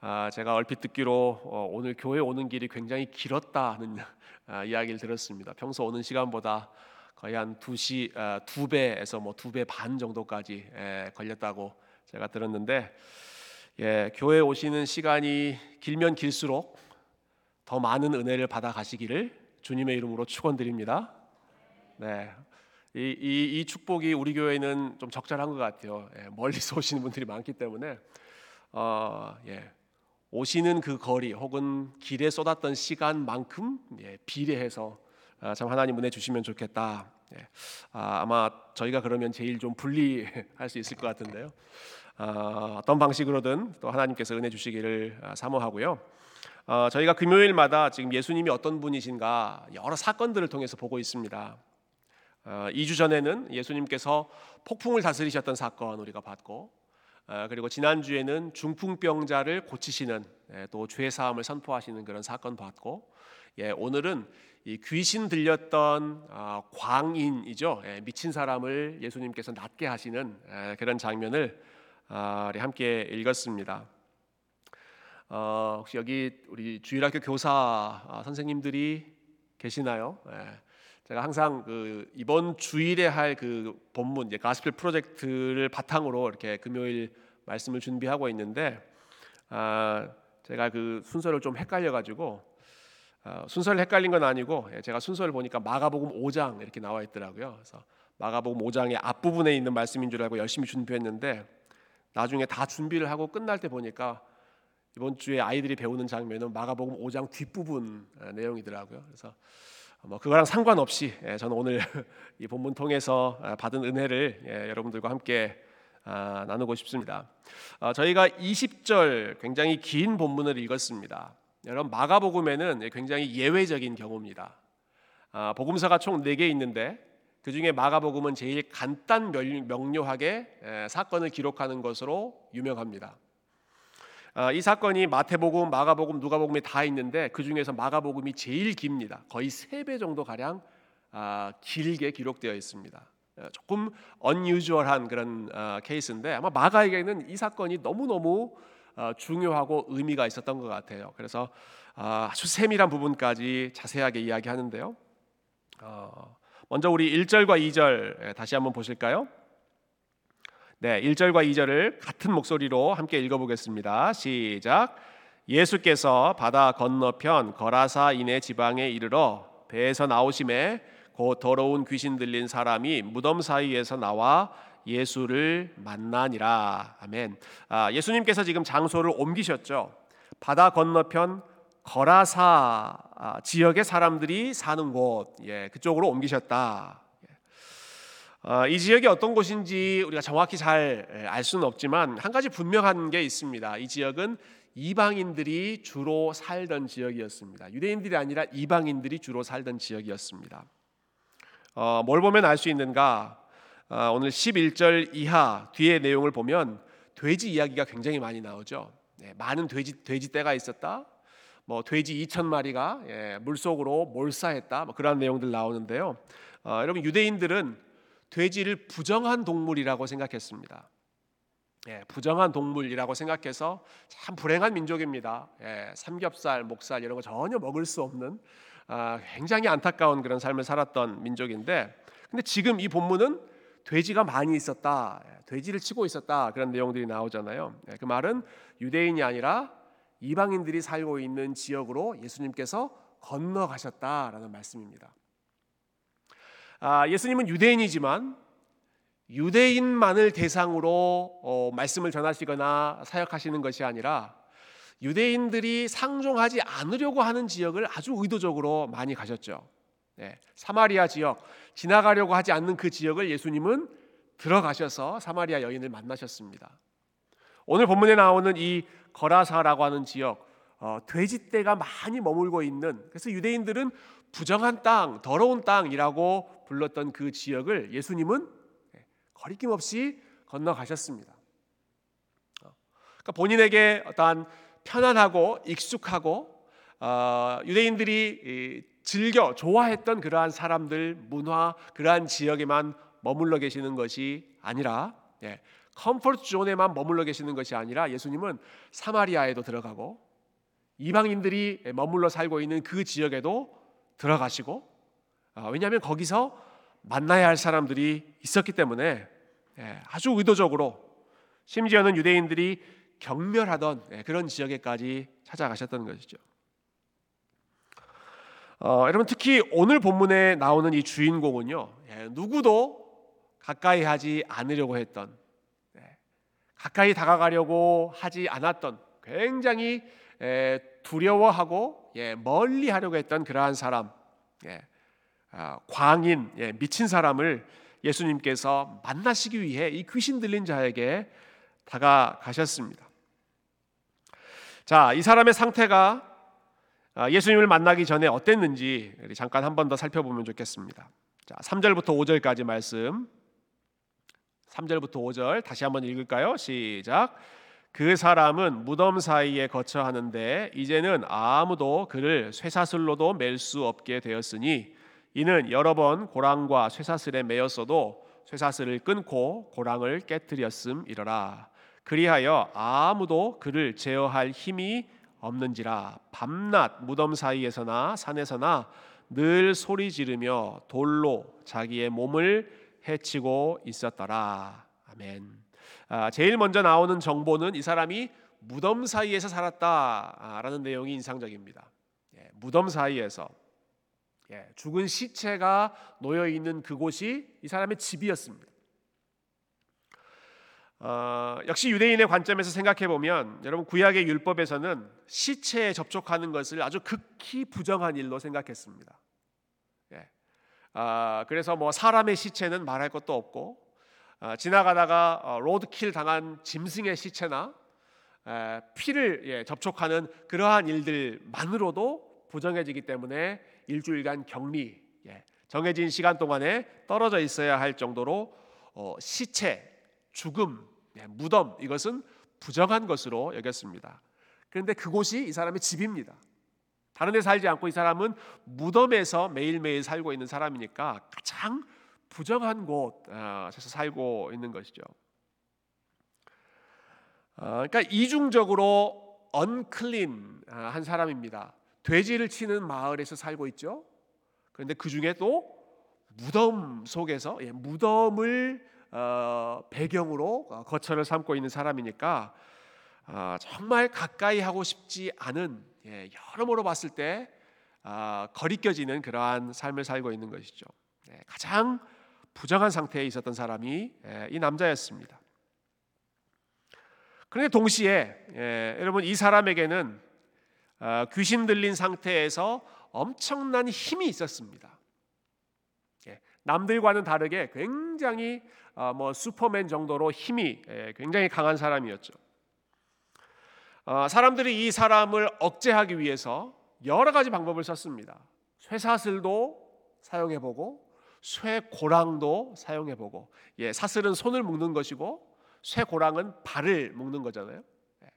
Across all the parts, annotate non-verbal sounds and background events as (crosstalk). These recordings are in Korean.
아, 제가 얼핏 듣기로 어, 오늘 교회 오는 길이 굉장히 길었다는 아, 이야기를 들었습니다. 평소 오는 시간보다 거의 한 2시 아, 2배에서 뭐 2배 반 정도까지 예, 걸렸다고 제가 들었는데 예, 교회 오시는 시간이 길면 길수록 더 많은 은혜를 받아 가시기를 주님의 이름으로 축원드립니다. 네. 이, 이, 이 축복이 우리 교회는 좀 적절한 것 같아요. 예, 멀리서 (laughs) 오시는 분들이 많기 때문에 어, 예, 오시는 그 거리 혹은 길에 쏟았던 시간만큼 예, 비례해서 아, 참 하나님 은혜 주시면 좋겠다. 예, 아, 아마 저희가 그러면 제일 좀 분리할 수 있을 것 같은데요. 아, 어떤 방식으로든 또 하나님께서 은혜 주시기를 아, 사모하고요. 어, 저희가 금요일마다 지금 예수님이 어떤 분이신가 여러 사건들을 통해서 보고 있습니다. 어, 2주 전에는 예수님께서 폭풍을 다스리셨던 사건 우리가 봤고 어, 그리고 지난 주에는 중풍병자를 고치시는 예, 또죄 사함을 선포하시는 그런 사건 봤고 예, 오늘은 이 귀신 들렸던 아, 광인이죠 예, 미친 사람을 예수님께서 낫게 하시는 그런 장면을 아, 우리 함께 읽었습니다. 어, 혹시 여기 우리 주일학교 교사 아, 선생님들이 계시나요? 제가 항상 그 이번 주일에 할 그 본문 가스펠 프로젝트를 바탕으로 이렇게 금요일 말씀을 준비하고 있는데 아, 제가 그 순서를 좀 헷갈려 가지고 아, 순서를 헷갈린 건 아니고 예, 제가 순서를 보니까 마가복음 5장 이렇게 나와 있더라고요. 그래서 마가복음 5장의 앞부분에 있는 말씀인 줄 알고 열심히 준비했는데 나중에 다 준비를 하고 끝날 때 보니까 이번 주에 아이들이 배우는 장면은 마가복음 5장 뒷부분 아, 내용이더라고요. 그래서 뭐 그거랑 상관없이 예, 저는 오늘 (laughs) 이 본문 통해서 아, 받은 은혜를 예, 여러분들과 함께 아, 나누고 싶습니다. 저희가 20절 굉장히 긴 본문을 읽었습니다. 여러분 마가복음에는 굉장히 예외적인 경우입니다. 복음서가 총 4개 있는데 그 중에 마가복음은 제일 간단 명료하게 사건을 기록하는 것으로 유명합니다. 아, 이 사건이 마태복음, 마가복음, 누가복음에 다 있는데 그 중에서 마가복음이 제일 깁니다. 거의 세배 정도 가량 아, 길게 기록되어 있습니다. 아, 조금 unusual한 그런 케이스인데 아마 마가에게는 이 사건이 너무 너무 중요하고 의미가 있었던 것 같아요. 그래서 아주 세밀한 부분까지 자세하게 이야기하는데요. 어, 먼저 우리 1절과 2절 다시 한번 보실까요? 네, 1절과 2절을 같은 목소리로 함께 읽어보겠습니다. 시작. 예수께서 바다 건너편 거라사 이내 지방에 이르러 배에서 나오심에 곧 더러운 귀신 들린 사람이 무덤 사이에서 나와 예수를 만나니라. 아멘. 아, 예수님께서 지금 장소를 옮기셨죠. 바다 건너편 거라사 아, 지역의 사람들이 사는 곳, 예, 그쪽으로 옮기셨다. 어, 이 지역이 어떤 곳인지 우리가 정확히 잘 알 수는 없지만 한 가지 분명한 게 있습니다. 이 지역은 이방인들이 주로 살던 지역이었습니다. 유대인들이 아니라 이방인들이 주로 살던 지역이었습니다. 어, 뭘 보면 알 수 있는가? 어, 오늘 11절 이하 뒤의 내용을 보면 돼지 이야기가 굉장히 많이 나오죠. 네, 많은 돼지 돼지 떼가 있었다. 뭐 돼지 2천 마리가 예, 물 속으로 몰사했다. 뭐 그런 내용들 나오는데요. 어, 여러분 유대인들은 돼지를 부정한 동물이라고 생각했습니다. 예, 부정한 동물이라고 생각해서 참 불행한 민족입니다. 예, 삼겹살, 목살 이런 거 전혀 먹을 수 없는 아, 굉장히 안타까운 그런 삶을 살았던 민족인데, 근데 지금 이 본문은 돼지가 많이 있었다, 예, 돼지를 치고 있었다 그런 내용들이 나오잖아요. 예, 그 말은 유대인이 아니라 이방인들이 살고 있는 지역으로 예수님께서 건너가셨다라는 말씀입니다. 아, 예수님은 유대인이지만 유대인만을 대상으로 어, 말씀을 전하시거나 사역하시는 것이 아니라 유대인들이 상종하지 않으려고 하는 지역을 아주 의도적으로 많이 가셨죠. 네, 사마리아 지역 지나가려고 하지 않는 그 지역을 예수님은 들어가셔서 사마리아 여인을 만나셨습니다. 오늘 본문에 나오는 이 거라사라고 하는 지역 어, 돼지떼가 많이 머물고 있는 그래서 유대인들은 부정한 땅, 더러운 땅이라고 불렀던 그 지역을 예수님은 거리낌 없이 건너가셨습니다. 어, 그러니까 본인에게 어떠한 편안하고 익숙하고 어, 유대인들이 즐겨 좋아했던 그러한 사람들 문화 그러한 지역에만 머물러 계시는 것이 아니라 예, comfort zone에만 머물러 계시는 것이 아니라 예수님은 사마리아에도 들어가고 이방인들이 머물러 살고 있는 그 지역에도 들어가시고 아, 왜냐하면 거기서 만나야 할 사람들이 있었기 때문에 예, 아주 의도적으로 심지어는 유대인들이 경멸하던 예, 그런 지역에까지 찾아가셨던 것이죠. 어, 여러분 특히 오늘 본문에 나오는 이 주인공은요 예, 누구도 가까이 하지 않으려고 했던 예, 가까이 다가가려고 하지 않았던 굉장히 예, 두려워하고 예, 멀리 하려고 했던 그러한 사람 예, 아, 광인 예, 미친 사람을 예수님께서 만나시기 위해 이 귀신 들린 자에게 다가가셨습니다. 자, 이 사람의 상태가 아, 예수님을 만나기 전에 어땠는지 잠깐 한 번 더 살펴보면 좋겠습니다. 자, 3절부터 5절까지 말씀. 3절부터 5절 다시 한번 읽을까요? 시작. 그 사람은 무덤 사이에 거처 하는데 이제는 아무도 그를 쇠사슬로도 맬 수 없게 되었으니 이는 여러 번 고랑과 쇠사슬에 매였어도 쇠사슬을 끊고 고랑을 깨뜨렸음이러라. 그리하여 아무도 그를 제어할 힘이 없는지라 밤낮 무덤 사이에서나 산에서나 늘 소리 지르며 돌로 자기의 몸을 해치고 있었더라. 아멘. 아, 제일 먼저 나오는 정보는 이 사람이 무덤 사이에서 살았다라는 내용이 인상적입니다. 예, 무덤 사이에서 예, 죽은 시체가 놓여 있는 그곳이 이 사람의 집이었습니다. 어, 역시 유대인의 관점에서 생각해 보면 여러분 구약의 율법에서는 시체에 접촉하는 것을 아주 극히 부정한 일로 생각했습니다. 예. 어, 그래서 뭐 사람의 시체는 말할 것도 없고 어, 지나가다가 어, 로드킬 당한 짐승의 시체나 에, 피를 예, 접촉하는 그러한 일들만으로도 부정해지기 때문에 일주일간 격리 예, 정해진 시간 동안에 떨어져 있어야 할 정도로 어, 시체 죽음, 네, 무덤 이것은 부정한 것으로 여겼습니다. 그런데 그곳이 이 사람의 집입니다. 다른 데 살지 않고 이 사람은 무덤에서 매일매일 살고 있는 사람이니까 가장 부정한 곳에서 살고 있는 것이죠. 어, 그러니까 이중적으로 언클린 한 사람입니다. 돼지를 치는 마을에서 살고 있죠. 그런데 그 중에 또 무덤 속에서 예, 무덤을 어, 배경으로 어, 거처를 삼고 있는 사람이니까 어, 정말 가까이 하고 싶지 않은 예, 여러모로 봤을 때 거리껴지는 그러한 삶을 살고 있는 것이죠. 네, 가장 부정한 상태에 있었던 사람이 예, 이 남자였습니다. 그런데 동시에 예, 여러분 이 사람에게는 귀신 들린 상태에서 엄청난 힘이 있었습니다. 남들과는 다르게 굉장히 어, 뭐 슈퍼맨 정도로 힘이 예, 굉장히 강한 사람이었죠. 어, 사람들이 이 사람을 억제하기 위해서 여러 가지 방법을 썼습니다. 쇠사슬도 사용해 보고 쇠고랑도 사용해 보고 예, 사슬은 손을 묶는 것이고 쇠고랑은 발을 묶는 거잖아요. 예.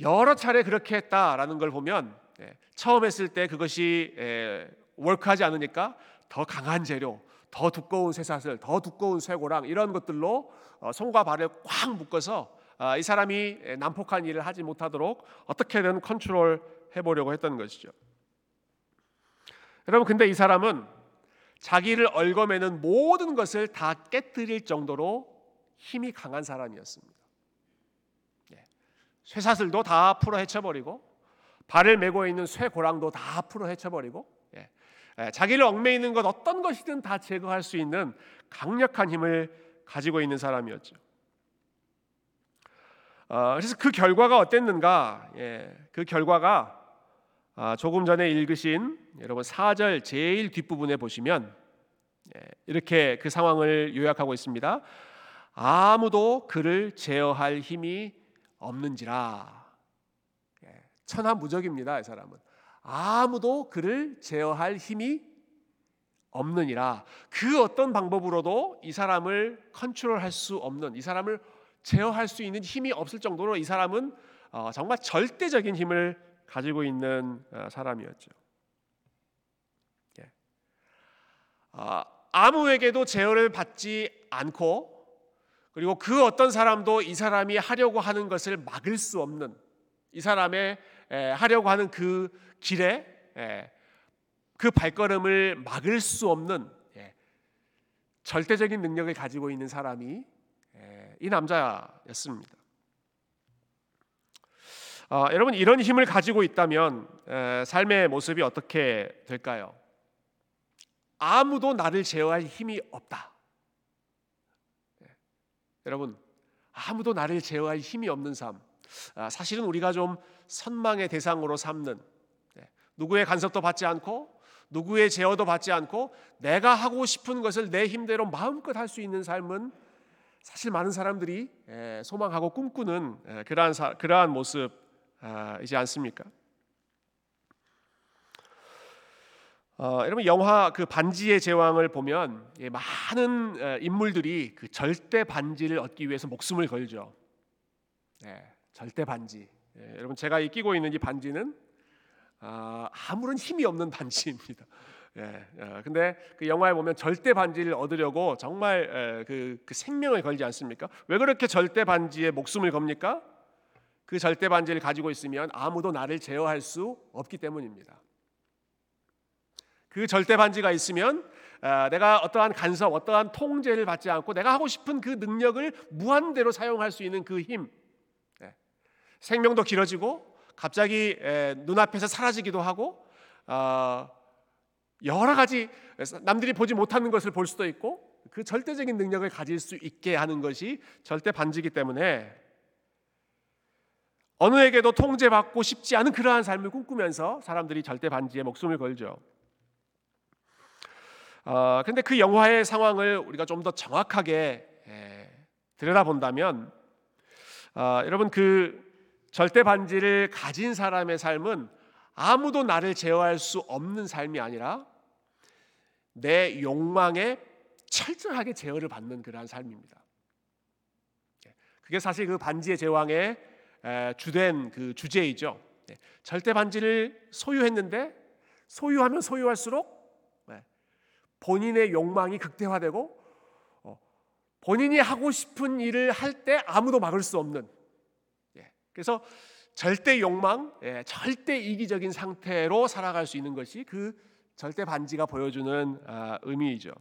여러 차례 그렇게 했다라는 걸 보면 예, 처음 했을 때 그것이 예, 워크하지 않으니까 더 강한 재료, 더 두꺼운 쇠사슬, 더 두꺼운 쇠고랑 이런 것들로 어, 손과 발을 꽉 묶어서 아, 이 사람이 난폭한 일을 하지 못하도록 어떻게든 컨트롤 해보려고 했던 것이죠. 여러분 근데 이 사람은 자기를 얽어매는 모든 것을 다 깨뜨릴 정도로 힘이 강한 사람이었습니다. 예. 쇠사슬도 다 풀어 헤쳐버리고 발을 메고 있는 쇠고랑도 다 풀어 헤쳐버리고 예, 자기를 얽매이는 것 어떤 것이든 다 제거할 수 있는 강력한 힘을 가지고 있는 사람이었죠. 어, 그래서 그 결과가 어땠는가? 예, 그 결과가 아, 조금 전에 읽으신 여러분 4절 제일 뒷부분에 보시면 예, 이렇게 그 상황을 요약하고 있습니다. 아무도 그를 제어할 힘이 없는지라. 예, 천하무적입니다. 이 사람은. 아무도 그를 제어할 힘이 없느니라. 그 어떤 방법으로도 이 사람을 컨트롤할 수 없는 이 사람을 제어할 수 있는 힘이 없을 정도로 이 사람은 어, 정말 절대적인 힘을 가지고 있는 어, 사람이었죠. 예. 아, 아무에게도 제어를 받지 않고 그리고 그 어떤 사람도 이 사람이 하려고 하는 것을 막을 수 없는 이 사람의 에, 하려고 하는 그 길에 에, 그 발걸음을 막을 수 없는 예, 절대적인 능력을 가지고 있는 사람이 에, 이 남자였습니다. 어, 여러분 이런 힘을 가지고 있다면 에, 삶의 모습이 어떻게 될까요? 아무도 나를 제어할 힘이 없다. 예. 여러분 아무도 나를 제어할 힘이 없는 삶. 아, 사실은 우리가 좀 선망의 대상으로 삼는 예. 누구의 간섭도 받지 않고 누구의 제어도 받지 않고 내가 하고 싶은 것을 내 힘대로 마음껏 할 수 있는 삶은 사실 많은 사람들이 예, 소망하고 꿈꾸는 예, 그러한 그러한 모습이지 않습니까? 어, 여러분 영화 그 반지의 제왕을 보면 예, 많은 어, 인물들이 그 절대 반지를 얻기 위해서 목숨을 걸죠. 네, 절대 반지. 예, 여러분 제가 이 끼고 있는 이 반지는 아, 아무런 힘이 없는 반지입니다. (laughs) 예, 예, 근데 그 영화에 보면 절대 반지를 얻으려고 정말 예, 그, 그 생명을 걸지 않습니까? 왜 그렇게 절대 반지에 목숨을 겁니까? 그 절대 반지를 가지고 있으면 아무도 나를 제어할 수 없기 때문입니다. 그 절대 반지가 있으면 아, 내가 어떠한 간섭, 어떠한 통제를 받지 않고 내가 하고 싶은 그 능력을 무한대로 사용할 수 있는 그 힘, 예. 생명도 길어지고 갑자기 눈앞에서 사라지기도 하고 아, 여러 가지 남들이 보지 못하는 것을 볼 수도 있고 그 절대적인 능력을 가질 수 있게 하는 것이 절대 반지기 때문에 어느에게도 통제받고 싶지 않은 그러한 삶을 꿈꾸면서 사람들이 절대 반지에 목숨을 걸죠. 어, 근데 그 영화의 상황을 우리가 좀 더 정확하게 에, 들여다본다면 어, 여러분 그 절대 반지를 가진 사람의 삶은 아무도 나를 제어할 수 없는 삶이 아니라 내 욕망에 철저하게 제어를 받는 그러한 삶입니다. 예, 그게 사실 그 반지의 제왕의 주된 그 주제이죠. 예, 절대 반지를 소유했는데 소유하면 소유할수록 본인의 욕망이 극대화되고 어, 본인이 하고 싶은 일을 할 때 아무도 막을 수 없는 예, 그래서 절대 욕망, 예, 절대 이기적인 상태로 살아갈 수 있는 것이 그 절대 반지가 보여주는 아, 의미이죠.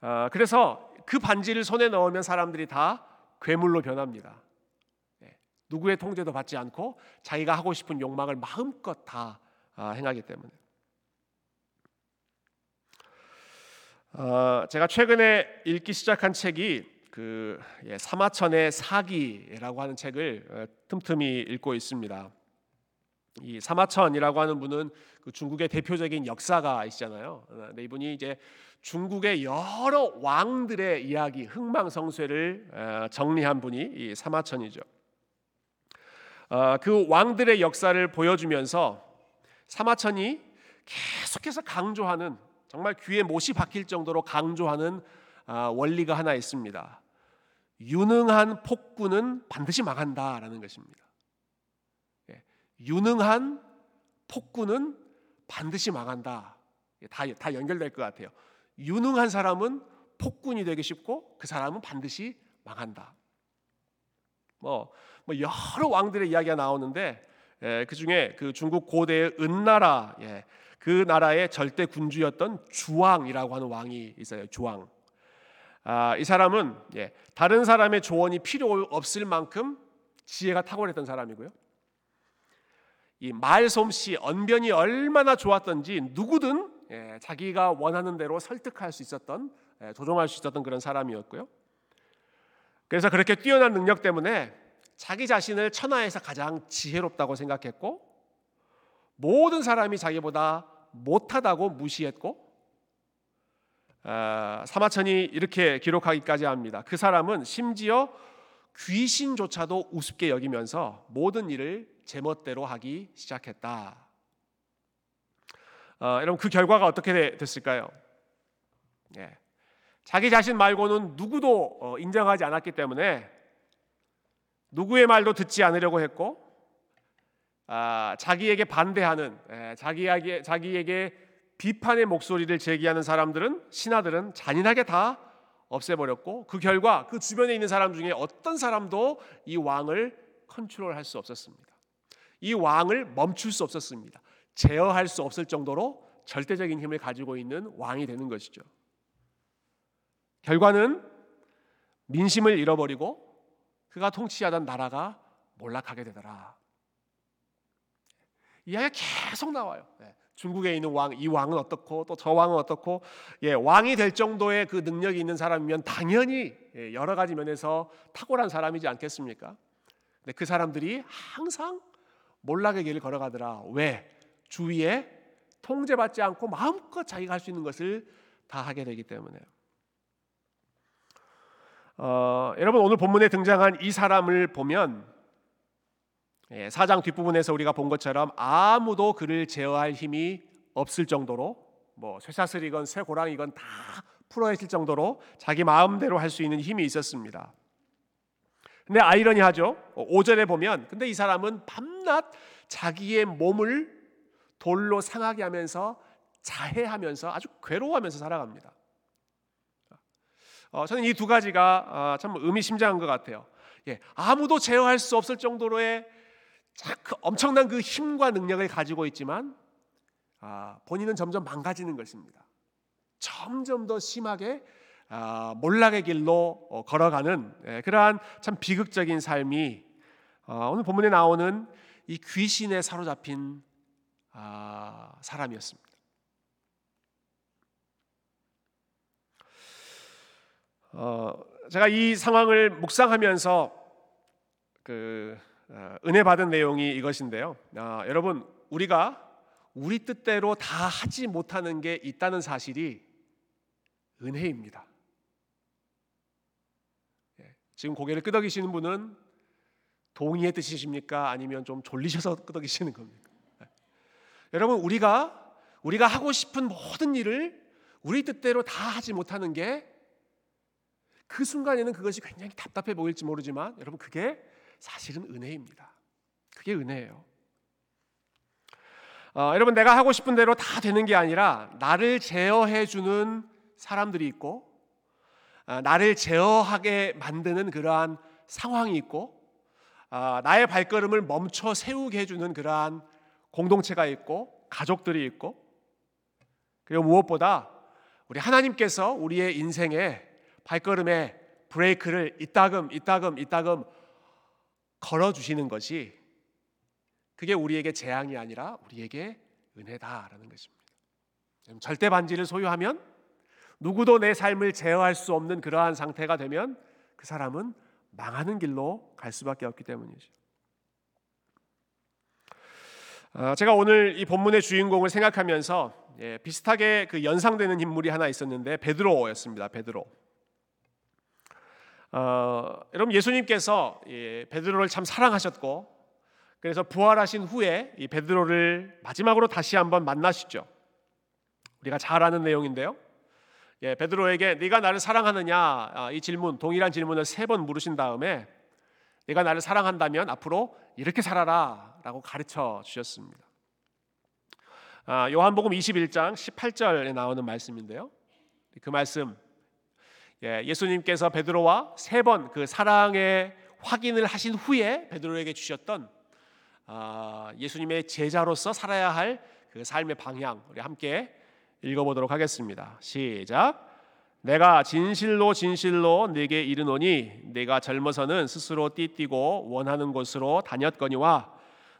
아, 그래서 그 반지를 손에 넣으면 사람들이 다 괴물로 변합니다. 예, 누구의 통제도 받지 않고 자기가 하고 싶은 욕망을 마음껏 다 아, 행하기 때문에. 어, 제가 최근에 읽기 시작한 책이 그 예, 사마천의 사기라고 하는 책을 어, 틈틈이 읽고 있습니다. 이 사마천이라고 하는 분은 그 중국의 대표적인 역사가이시잖아요. 어, 네, 이분이 이제 중국의 여러 왕들의 이야기, 흥망성쇠를 어, 정리한 분이 이 사마천이죠. 어, 그 왕들의 역사를 보여주면서 사마천이 계속해서 강조하는 정말 귀에 못이 박힐 정도로 강조하는 아, 원리가 하나 있습니다. 유능한 폭군은 반드시 망한다라는 것입니다. 예, 유능한 폭군은 반드시 망한다. 다, 다 연결될 것 같아요. 유능한 사람은 폭군이 되기 쉽고 그 사람은 반드시 망한다. 뭐, 뭐 여러 왕들의 이야기가 나오는데 예, 그 중에 그 중국 고대의 은나라 예, 그 나라의 절대 군주였던 주왕이라고 하는 왕이 있어요. 주왕. 아, 이 사람은 예, 다른 사람의 조언이 필요 없을 만큼 지혜가 탁월했던 사람이고요. 이 말솜씨, 언변이 얼마나 좋았던지 누구든 예, 자기가 원하는 대로 설득할 수 있었던, 예, 조종할 수 있었던 그런 사람이었고요. 그래서 그렇게 뛰어난 능력 때문에 자기 자신을 천하에서 가장 지혜롭다고 생각했고 모든 사람이 자기보다 못하다고 무시했고 아, 사마천이 이렇게 기록하기까지 합니다. 그 사람은 심지어 귀신조차도 우습게 여기면서 모든 일을 제멋대로 하기 시작했다. 어, 여러분 그 결과가 어떻게 됐을까요? 예. 자기 자신 말고는 누구도 어, 인정하지 않았기 때문에 누구의 말도 듣지 않으려고 했고 아, 자기에게 반대하는 에, 자기에게 자기에게 비판의 목소리를 제기하는 사람들은 신하들은 잔인하게 다 없애버렸고 그 결과 그 주변에 있는 사람 중에 어떤 사람도 이 왕을 컨트롤할 수 없었습니다. 이 왕을 멈출 수 없었습니다. 제어할 수 없을 정도로 절대적인 힘을 가지고 있는 왕이 되는 것이죠. 결과는 민심을 잃어버리고 그가 통치하던 나라가 몰락하게 되더라. 이야기가 계속 나와요. 네. 중국에 있는 왕, 이 왕은 어떻고 또 저 왕은 어떻고, 예, 왕이 될 정도의 그 능력이 있는 사람이면 당연히 예, 여러 가지 면에서 탁월한 사람이지 않겠습니까? 근데 그 사람들이 항상 몰락의 길을 걸어가더라. 왜? 주위에 통제받지 않고 마음껏 자기가 할 수 있는 것을 다 하게 되기 때문에. 어, 여러분 오늘 본문에 등장한 이 사람을 보면 예, 사장 뒷부분에서 우리가 본 것처럼 아무도 그를 제어할 힘이 없을 정도로 뭐 쇠사슬이건 쇠고랑이건 다 풀어헤칠 정도로 자기 마음대로 할 수 있는 힘이 있었습니다. 근데 아이러니하죠. 5절에 보면 근데 이 사람은 밤낮 자기의 몸을 돌로 상하게 하면서 자해하면서 아주 괴로워하면서 살아갑니다. 어, 저는 이 두 가지가 아, 참 의미심장한 것 같아요. 예, 아무도 제어할 수 없을 정도로의 그 엄청난 그 힘과 능력을 가지고 있지만 아, 본인은 점점 망가지는 것입니다. 점점 더 심하게 아, 몰락의 길로 어, 걸어가는 예, 그러한 참 비극적인 삶이 어, 오늘 본문에 나오는 이 귀신에 사로잡힌 아, 사람이었습니다. 어, 제가 이 상황을 묵상하면서 그 어, 은혜 받은 내용이 이것인데요. 아, 여러분 우리가 우리 뜻대로 다 하지 못하는 게 있다는 사실이 은혜입니다. 예, 지금 고개를 끄덕이시는 분은 동의의 뜻이십니까? 아니면 좀 졸리셔서 (laughs) 끄덕이시는 겁니까? 예. 여러분 우리가 우리가 하고 싶은 모든 일을 우리 뜻대로 다 하지 못하는 게 그 순간에는 그것이 굉장히 답답해 보일지 모르지만 여러분 그게 사실은 은혜입니다. 그게 은혜예요. 어, 여러분 내가 하고 싶은 대로 다 되는 게 아니라 나를 제어해 주는 사람들이 있고 어, 나를 제어하게 만드는 그러한 상황이 있고 어, 나의 발걸음을 멈춰 세우게 해주는 그러한 공동체가 있고 가족들이 있고 그리고 무엇보다 우리 하나님께서 우리의 인생에 발걸음에 브레이크를 이따금 이따금 이따금 걸어 주시는 것이 그게 우리에게 재앙이 아니라 우리에게 은혜다라는 것입니다. 절대 반지를 소유하면 누구도 내 삶을 제어할 수 없는 그러한 상태가 되면 그 사람은 망하는 길로 갈 수밖에 없기 때문이죠. 아, 제가 오늘 이 본문의 주인공을 생각하면서 예, 비슷하게 그 연상되는 인물이 하나 있었는데 베드로였습니다. 베드로. 어, 여러분 예수님께서 예, 베드로를 참 사랑하셨고 그래서 부활하신 후에 이 베드로를 마지막으로 다시 한번 만나시죠. 우리가 잘 아는 내용인데요. 예, 베드로에게 네가 나를 사랑하느냐 아, 이 질문 동일한 질문을 세 번 물으신 다음에 네가 나를 사랑한다면 앞으로 이렇게 살아라라고 가르쳐 주셨습니다. 아, 요한복음 21장 18절에 나오는 말씀인데요. 그 말씀 예, 예수님께서 베드로와 세 번 그 사랑의 확인을 하신 후에 베드로에게 주셨던 아, 예수님의 제자로서 살아야 할 그 삶의 방향 우리 함께 읽어보도록 하겠습니다. 시작. 내가 진실로 진실로 네게 이르노니 네가 젊어서는 스스로 띠뛰고 원하는 곳으로 다녔거니와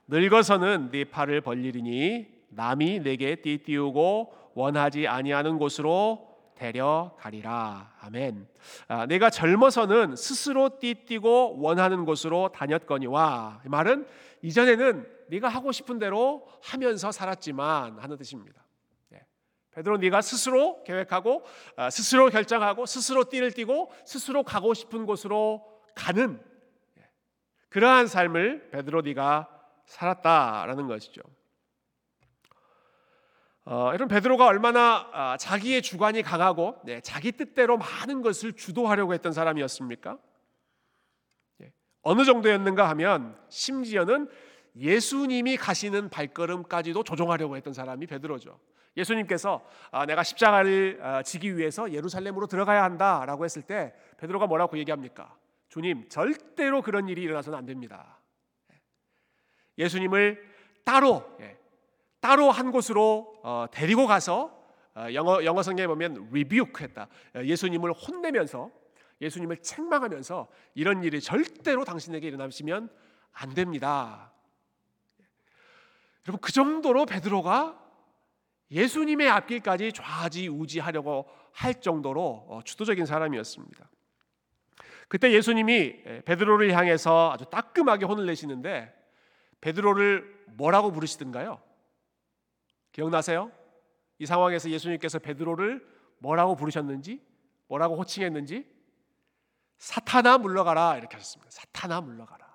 늙어서는 네 팔을 벌리리니 남이 네게 띠띠우고 원하지 아니하는 곳으로 데려가리라. 아멘. 아, 내가 젊어서는 스스로 띠뛰고 원하는 곳으로 다녔거니와 이 말은 이전에는 네가 하고 싶은 대로 하면서 살았지만 하는 뜻입니다. 예. 베드로 네가 스스로 계획하고 아, 스스로 결정하고 스스로 띠를 띠고 스스로 가고 싶은 곳으로 가는 예. 그러한 삶을 베드로 네가 살았다라는 것이죠. 어, 여러분 베드로가 얼마나 아, 자기의 주관이 강하고 네, 자기 뜻대로 많은 것을 주도하려고 했던 사람이었습니까? 예, 어느 정도였는가 하면 심지어는 예수님이 가시는 발걸음까지도 조종하려고 했던 사람이 베드로죠. 예수님께서 아, 내가 십자가를 아, 지기 위해서 예루살렘으로 들어가야 한다라고 했을 때 베드로가 뭐라고 얘기합니까? 주님 절대로 그런 일이 일어나서는 안 됩니다. 예수님을 따로 예, 따로 한 곳으로 어, 데리고 가서 어, 영어 영어 성경에 보면 rebuke했다. 어, 예수님을 혼내면서 예수님을 책망하면서 이런 일이 절대로 당신에게 일어나시면 안 됩니다. 여러분 그 정도로 베드로가 예수님의 앞길까지 좌지우지하려고 할 정도로 어, 주도적인 사람이었습니다. 그때 예수님이 베드로를 향해서 아주 따끔하게 혼을 내시는데 베드로를 뭐라고 부르시던가요? 기억나세요? 이 상황에서 예수님께서 베드로를 뭐라고 부르셨는지, 뭐라고 호칭했는지, 사탄아 물러가라 이렇게 하셨습니다. 사탄아 물러가라.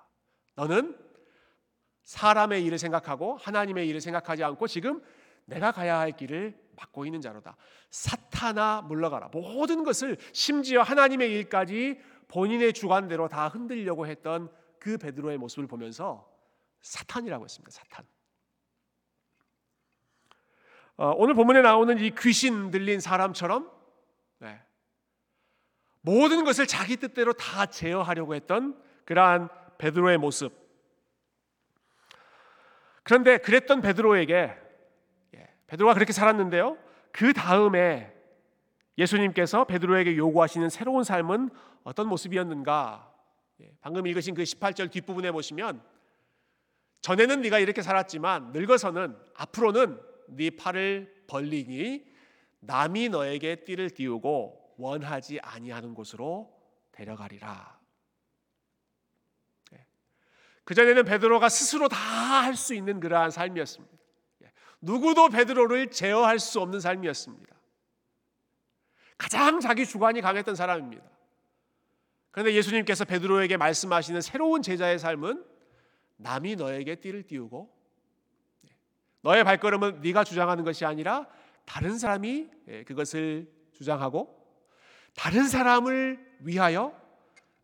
너는 사람의 일을 생각하고 하나님의 일을 생각하지 않고 지금 내가 가야 할 길을 막고 있는 자로다. 사탄아 물러가라. 모든 것을 심지어 하나님의 일까지 본인의 주관대로 다 흔들려고 했던 그 베드로의 모습을 보면서 사탄이라고 했습니다. 사탄. 어, 오늘 본문에 나오는 이 귀신 들린 사람처럼 네, 모든 것을 자기 뜻대로 다 제어하려고 했던 그러한 베드로의 모습. 그런데 그랬던 베드로에게 예, 베드로가 그렇게 살았는데요. 그 다음에 예수님께서 베드로에게 요구하시는 새로운 삶은 어떤 모습이었는가? 예, 방금 읽으신 그 18절 뒷부분에 보시면 전에는 네가 이렇게 살았지만 늙어서는 앞으로는 네 팔을 벌리니 남이 너에게 띠를 띄우고 원하지 아니하는 곳으로 데려가리라. 예. 그 전에는 베드로가 스스로 다 할 수 있는 그러한 삶이었습니다. 예. 누구도 베드로를 제어할 수 없는 삶이었습니다. 가장 자기 주관이 강했던 사람입니다. 그런데 예수님께서 베드로에게 말씀하시는 새로운 제자의 삶은 남이 너에게 띠를 띄우고 너의 발걸음은 네가 주장하는 것이 아니라 다른 사람이 예, 그것을 주장하고 다른 사람을 위하여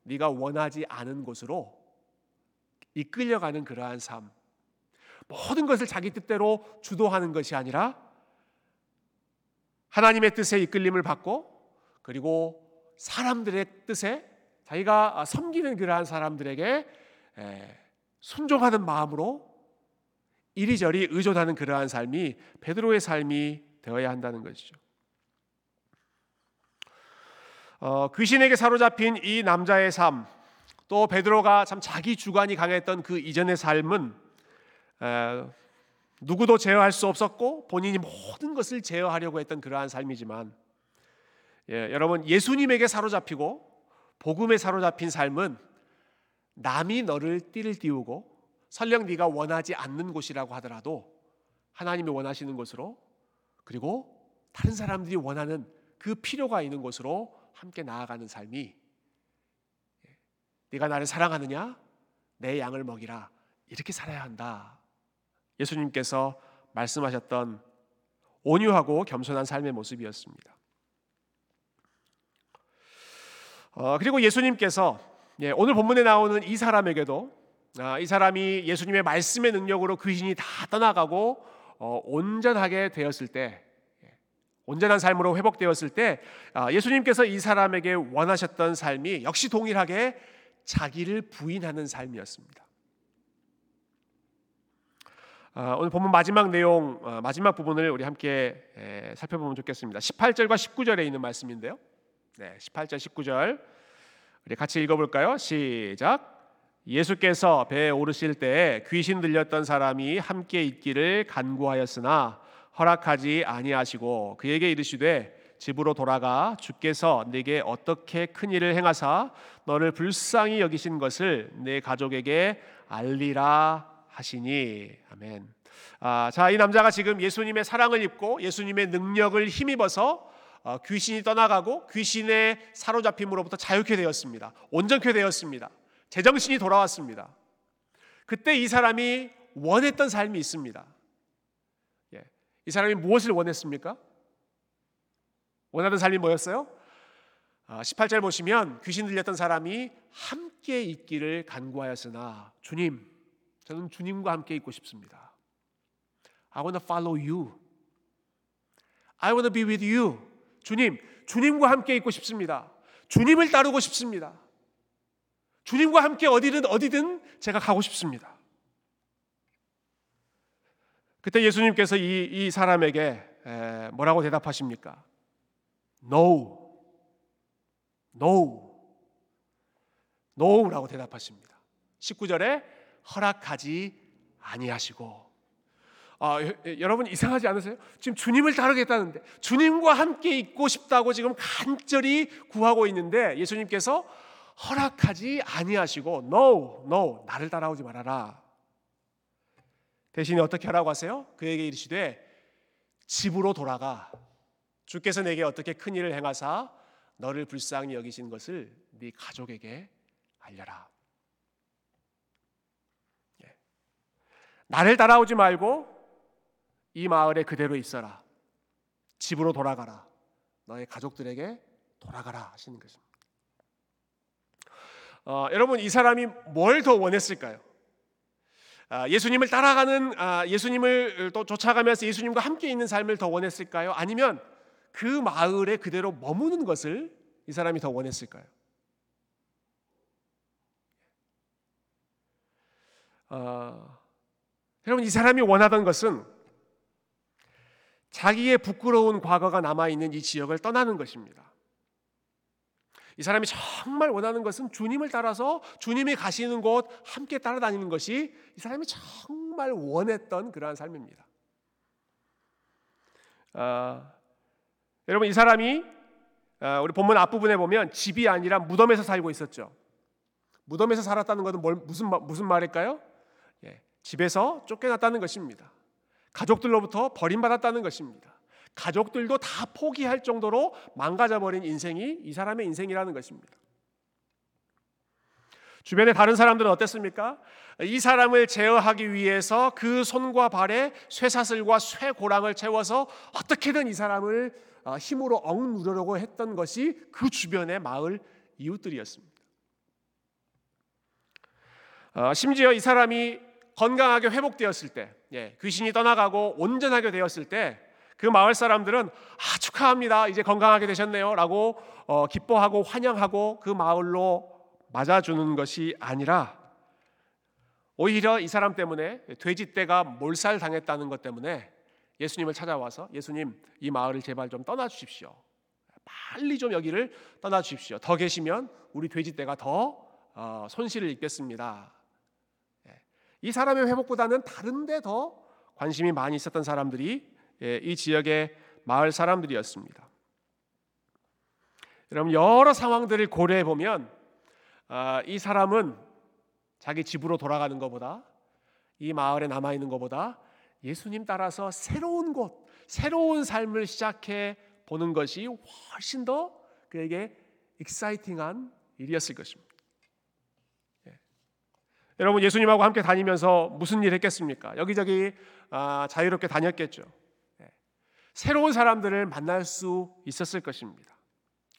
네가 원하지 않은 곳으로 이끌려가는 그러한 삶. 모든 것을 자기 뜻대로 주도하는 것이 아니라 하나님의 뜻에 이끌림을 받고 그리고 사람들의 뜻에 자기가 섬기는 그러한 사람들에게 순종하는 마음으로 이리저리 의존하는 그러한 삶이 베드로의 삶이 되어야 한다는 것이죠. 어, 귀신에게 사로잡힌 이 남자의 삶, 또 베드로가 참 자기 주관이 강했던 그 이전의 삶은 에, 누구도 제어할 수 없었고 본인이 모든 것을 제어하려고 했던 그러한 삶이지만 예, 여러분 예수님에게 사로잡히고 복음에 사로잡힌 삶은 남이 너를 띠를 띄우고 설령 네가 원하지 않는 곳이라고 하더라도 하나님이 원하시는 곳으로 그리고 다른 사람들이 원하는 그 필요가 있는 곳으로 함께 나아가는 삶이 예, 네가 나를 사랑하느냐 내 양을 먹이라 이렇게 살아야 한다. 예수님께서 말씀하셨던 온유하고 겸손한 삶의 모습이었습니다. 어, 그리고 예수님께서 예, 오늘 본문에 나오는 이 사람에게도 아, 이 사람이 예수님의 말씀의 능력으로 귀신이 다 떠나가고 어, 온전하게 되었을 때, 예, 온전한 삶으로 회복되었을 때 아, 예수님께서 이 사람에게 원하셨던 삶이 역시 동일하게 자기를 부인하는 삶이었습니다. 아, 오늘 본문 마지막 내용, 어, 마지막 부분을 우리 함께 에, 살펴보면 좋겠습니다. 18절과 19절에 있는 말씀인데요. 네, 18절, 19절 우리 같이 읽어볼까요? 시작. 예수께서 배에 오르실 때 귀신 들렸던 사람이 함께 있기를 간구하였으나 허락하지 아니하시고 그에게 이르시되 집으로 돌아가 주께서 네게 어떻게 큰 일을 행하사 너를 불쌍히 여기신 것을 내 가족에게 알리라 하시니 아멘. 아, 자, 이 남자가 지금 예수님의 사랑을 입고 예수님의 능력을 힘입어서 어, 귀신이 떠나가고 귀신의 사로잡힘으로부터 자유케 되었습니다. 온전케 되었습니다. 제정신이 돌아왔습니다. 그때 이 사람이 원했던 삶이 있습니다. 예. 이 사람이 무엇을 원했습니까? 원하던 삶이 뭐였어요? 아, 18절 보시면 귀신 들렸던 사람이 함께 있기를 간구하였으나 주님 저는 주님과 함께 있고 싶습니다. I want to follow you. I want to be with you. 주님, 주님과 함께 있고 싶습니다. 주님을 따르고 싶습니다. 주님과 함께 어디든 어디든 제가 가고 싶습니다. 그때 예수님께서 이, 이 사람에게 에, 뭐라고 대답하십니까? No. No. No라고 대답하십니다. 19절에 허락하지 아니하시고 아, 여러분 이상하지 않으세요? 지금 주님을 따르겠다는데 주님과 함께 있고 싶다고 지금 간절히 구하고 있는데 예수님께서 허락하지 아니하시고 no, no, 나를 따라오지 말아라. 대신에 어떻게 하라고 하세요? 그에게 이르시되 집으로 돌아가. 주께서 내게 어떻게 큰 일을 행하사 너를 불쌍히 여기신 것을 네 가족에게 알려라. 예. 나를 따라오지 말고 이 마을에 그대로 있어라. 집으로 돌아가라. 너의 가족들에게 돌아가라 하시는 것입니다. 어, 여러분 이 사람이 뭘 더 원했을까요? 아, 예수님을 따라가는 아, 예수님을 또 쫓아가면서 예수님과 함께 있는 삶을 더 원했을까요? 아니면 그 마을에 그대로 머무는 것을 이 사람이 더 원했을까요? 어, 여러분 이 사람이 원하던 것은 자기의 부끄러운 과거가 남아 있는 이 지역을 떠나는 것입니다. 이 사람이 정말 원하는 것은 주님을 따라서 주님이 가시는 곳 함께 따라다니는 것이 이 사람이 정말 원했던 그러한 삶입니다. 아, 여러분 이 사람이 아, 우리 본문 앞부분에 보면 집이 아니라 무덤에서 살고 있었죠. 무덤에서 살았다는 것은 뭘, 무슨 무슨 말일까요? 예, 집에서 쫓겨났다는 것입니다. 가족들로부터 버림받았다는 것입니다. 가족들도 다 포기할 정도로 망가져버린 인생이 이 사람의 인생이라는 것입니다. 주변의 다른 사람들은 어땠습니까? 이 사람을 제어하기 위해서 그 손과 발에 쇠사슬과 쇠고랑을 채워서 어떻게든 이 사람을 어, 힘으로 억누르려고 했던 것이 그 주변의 마을 이웃들이었습니다. 어, 심지어 이 사람이 건강하게 회복되었을 때, 예, 귀신이 떠나가고 온전하게 되었을 때, 그 마을 사람들은 아 축하합니다. 이제 건강하게 되셨네요라고 어, 기뻐하고 환영하고 그 마을로 맞아주는 것이 아니라 오히려 이 사람 때문에 돼지떼가 몰살 당했다는 것 때문에 예수님을 찾아와서 예수님 이 마을을 제발 좀 떠나 주십시오. 빨리 좀 여기를 떠나 주십시오. 더 계시면 우리 돼지떼가 더 어, 손실을 입겠습니다. 예. 이 사람의 회복보다는 다른데 더 관심이 많이 있었던 사람들이 예, 이 지역의 마을 사람들이었습니다. 여러분 여러 상황들을 고려해 보면 아, 이 사람은 자기 집으로 돌아가는 것보다 이 마을에 남아 있는 것보다 예수님 따라서 새로운 곳, 새로운 삶을 시작해 보는 것이 훨씬 더 그에게 익사이팅한 일이었을 것입니다. 예. 여러분 예수님하고 함께 다니면서 무슨 일 했겠습니까? 여기저기 아, 자유롭게 다녔겠죠. 새로운 사람들을 만날 수 있었을 것입니다.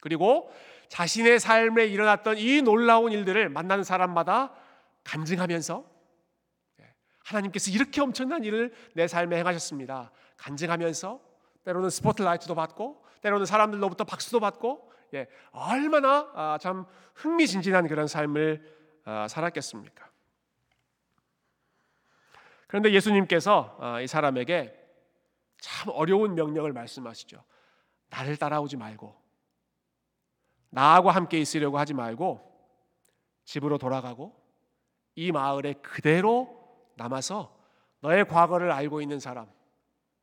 그리고 자신의 삶에 일어났던 이 놀라운 일들을 만나는 사람마다 간증하면서 예, 하나님께서 이렇게 엄청난 일을 내 삶에 행하셨습니다. 간증하면서 때로는 스포트라이트도 받고 때로는 사람들로부터 박수도 받고 예, 얼마나 아, 참 흥미진진한 그런 삶을 아, 살았겠습니까? 그런데 예수님께서 아, 이 사람에게 참 어려운 명령을 말씀하시죠. 나를 따라오지 말고 나하고 함께 있으려고 하지 말고 집으로 돌아가고 이 마을에 그대로 남아서 너의 과거를 알고 있는 사람,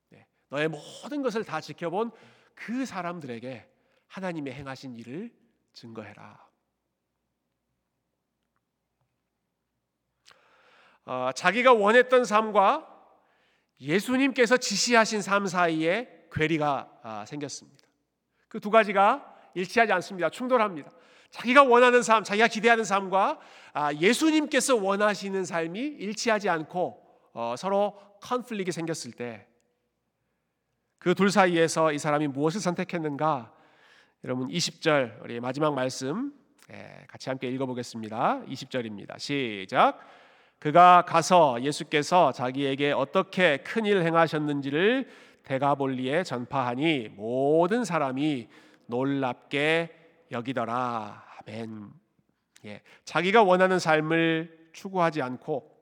네, 너의 모든 것을 다 지켜본 그 사람들에게 하나님의 행하신 일을 증거해라. 어, 자기가 원했던 삶과 예수님께서 지시하신 삶 사이에 괴리가 아, 생겼습니다. 그 두 가지가 일치하지 않습니다. 충돌합니다. 자기가 원하는 삶, 자기가 기대하는 삶과 아, 예수님께서 원하시는 삶이 일치하지 않고 어, 서로 컨플릭이 생겼을 때 그 둘 사이에서 이 사람이 무엇을 선택했는가? 여러분 20절 우리 마지막 말씀 예, 같이 함께 읽어보겠습니다. 20절입니다. 시작. 그가 가서 예수께서 자기에게 어떻게 큰일 행하셨는지를 대가볼리에 전파하니 모든 사람이 놀랍게 여기더라. 아멘. 예, 자기가 원하는 삶을 추구하지 않고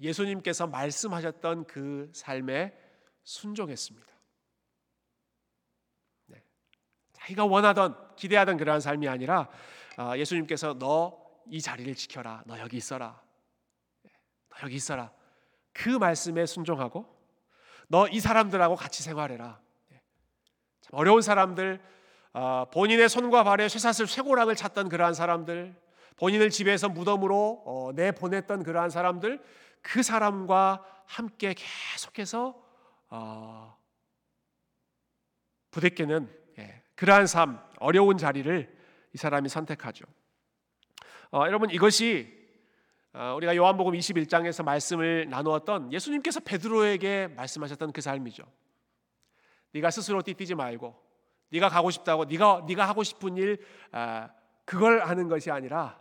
예수님께서 말씀하셨던 그 삶에 순종했습니다. 네. 자기가 원하던 기대하던 그러한 삶이 아니라 아, 예수님께서 너 이 자리를 지켜라. 너 여기 있어라. 여기 있어라. 그 말씀에 순종하고 너 이 사람들하고 같이 생활해라. 네. 참 어려운 사람들, 아, 본인의 손과 발에 쇠사슬 쇠고랑을 찾던 그러한 사람들, 본인을 집에서 무덤으로 어, 내 보냈던 그러한 사람들, 그 사람과 함께 계속해서 어, 부대끼는 예, 그러한 삶, 어려운 자리를 이 사람이 선택하죠. 어, 여러분 이것이 어, 우리가 요한복음 21장에서 말씀을 나누었던 예수님께서 베드로에게 말씀하셨던 그 삶이죠. 네가 스스로 뛰뛰지 말고 네가 가고 싶다고 네가 네가 하고 싶은 일 아, 그걸 하는 것이 아니라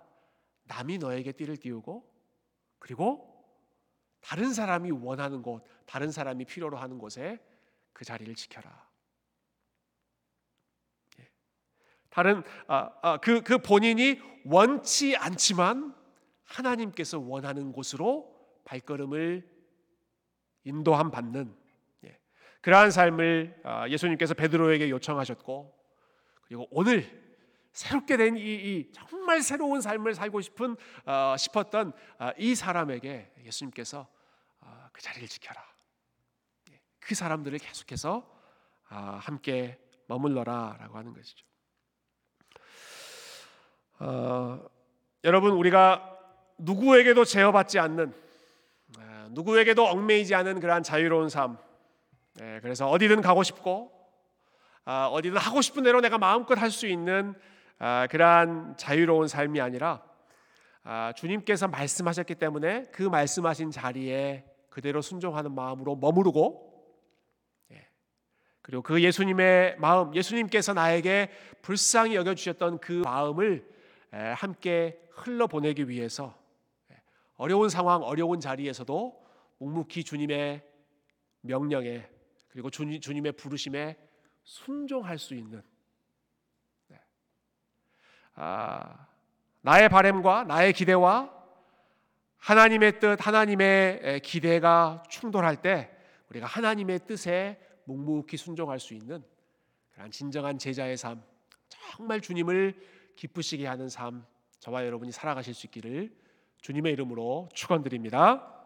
남이 너에게 띠를 띄우고 그리고 다른 사람이 원하는 곳, 다른 사람이 필요로 하는 곳에 그 자리를 지켜라. 예. 다른 아, 아, 그, 그 본인이 원치 않지만 하나님께서 원하는 곳으로 발걸음을 인도함 받는 예. 그러한 삶을 아, 예수님께서 베드로에게 요청하셨고 그리고 오늘 새롭게 된 이, 이 정말 새로운 삶을 살고 싶은 어, 싶었던 어, 이 사람에게 예수님께서 어, 그 자리를 지켜라. 예, 그 사람들을 계속해서 어, 함께 머물러라라고 하는 것이죠. 어, 여러분 우리가 누구에게도 제어받지 않는 어, 누구에게도 얽매이지 않은 그러한 자유로운 삶. 예, 그래서 어디든 가고 싶고 아, 어디든 하고 싶은 대로 내가 마음껏 할 수 있는 아, 그러한 자유로운 삶이 아니라 아, 주님께서 말씀하셨기 때문에 그 말씀하신 자리에 그대로 순종하는 마음으로 머무르고 예, 그리고 그 예수님의 마음, 예수님께서 나에게 불쌍히 여겨 주셨던 그 마음을 함께 흘러 보내기 위해서 예, 어려운 상황, 어려운 자리에서도 묵묵히 주님의 명령에 그리고 주님 의 부르심에 순종할 수 있는 아, 나의 바램과 나의 기대와 하나님의 뜻, 하나님의 기대가 충돌할 때 우리가 하나님의 뜻에 묵묵히 순종할 수 있는 그런 진정한 제자의 삶, 정말 주님을 기쁘시게 하는 삶, 저와 여러분이 살아가실 수 있기를 주님의 이름으로 축원드립니다.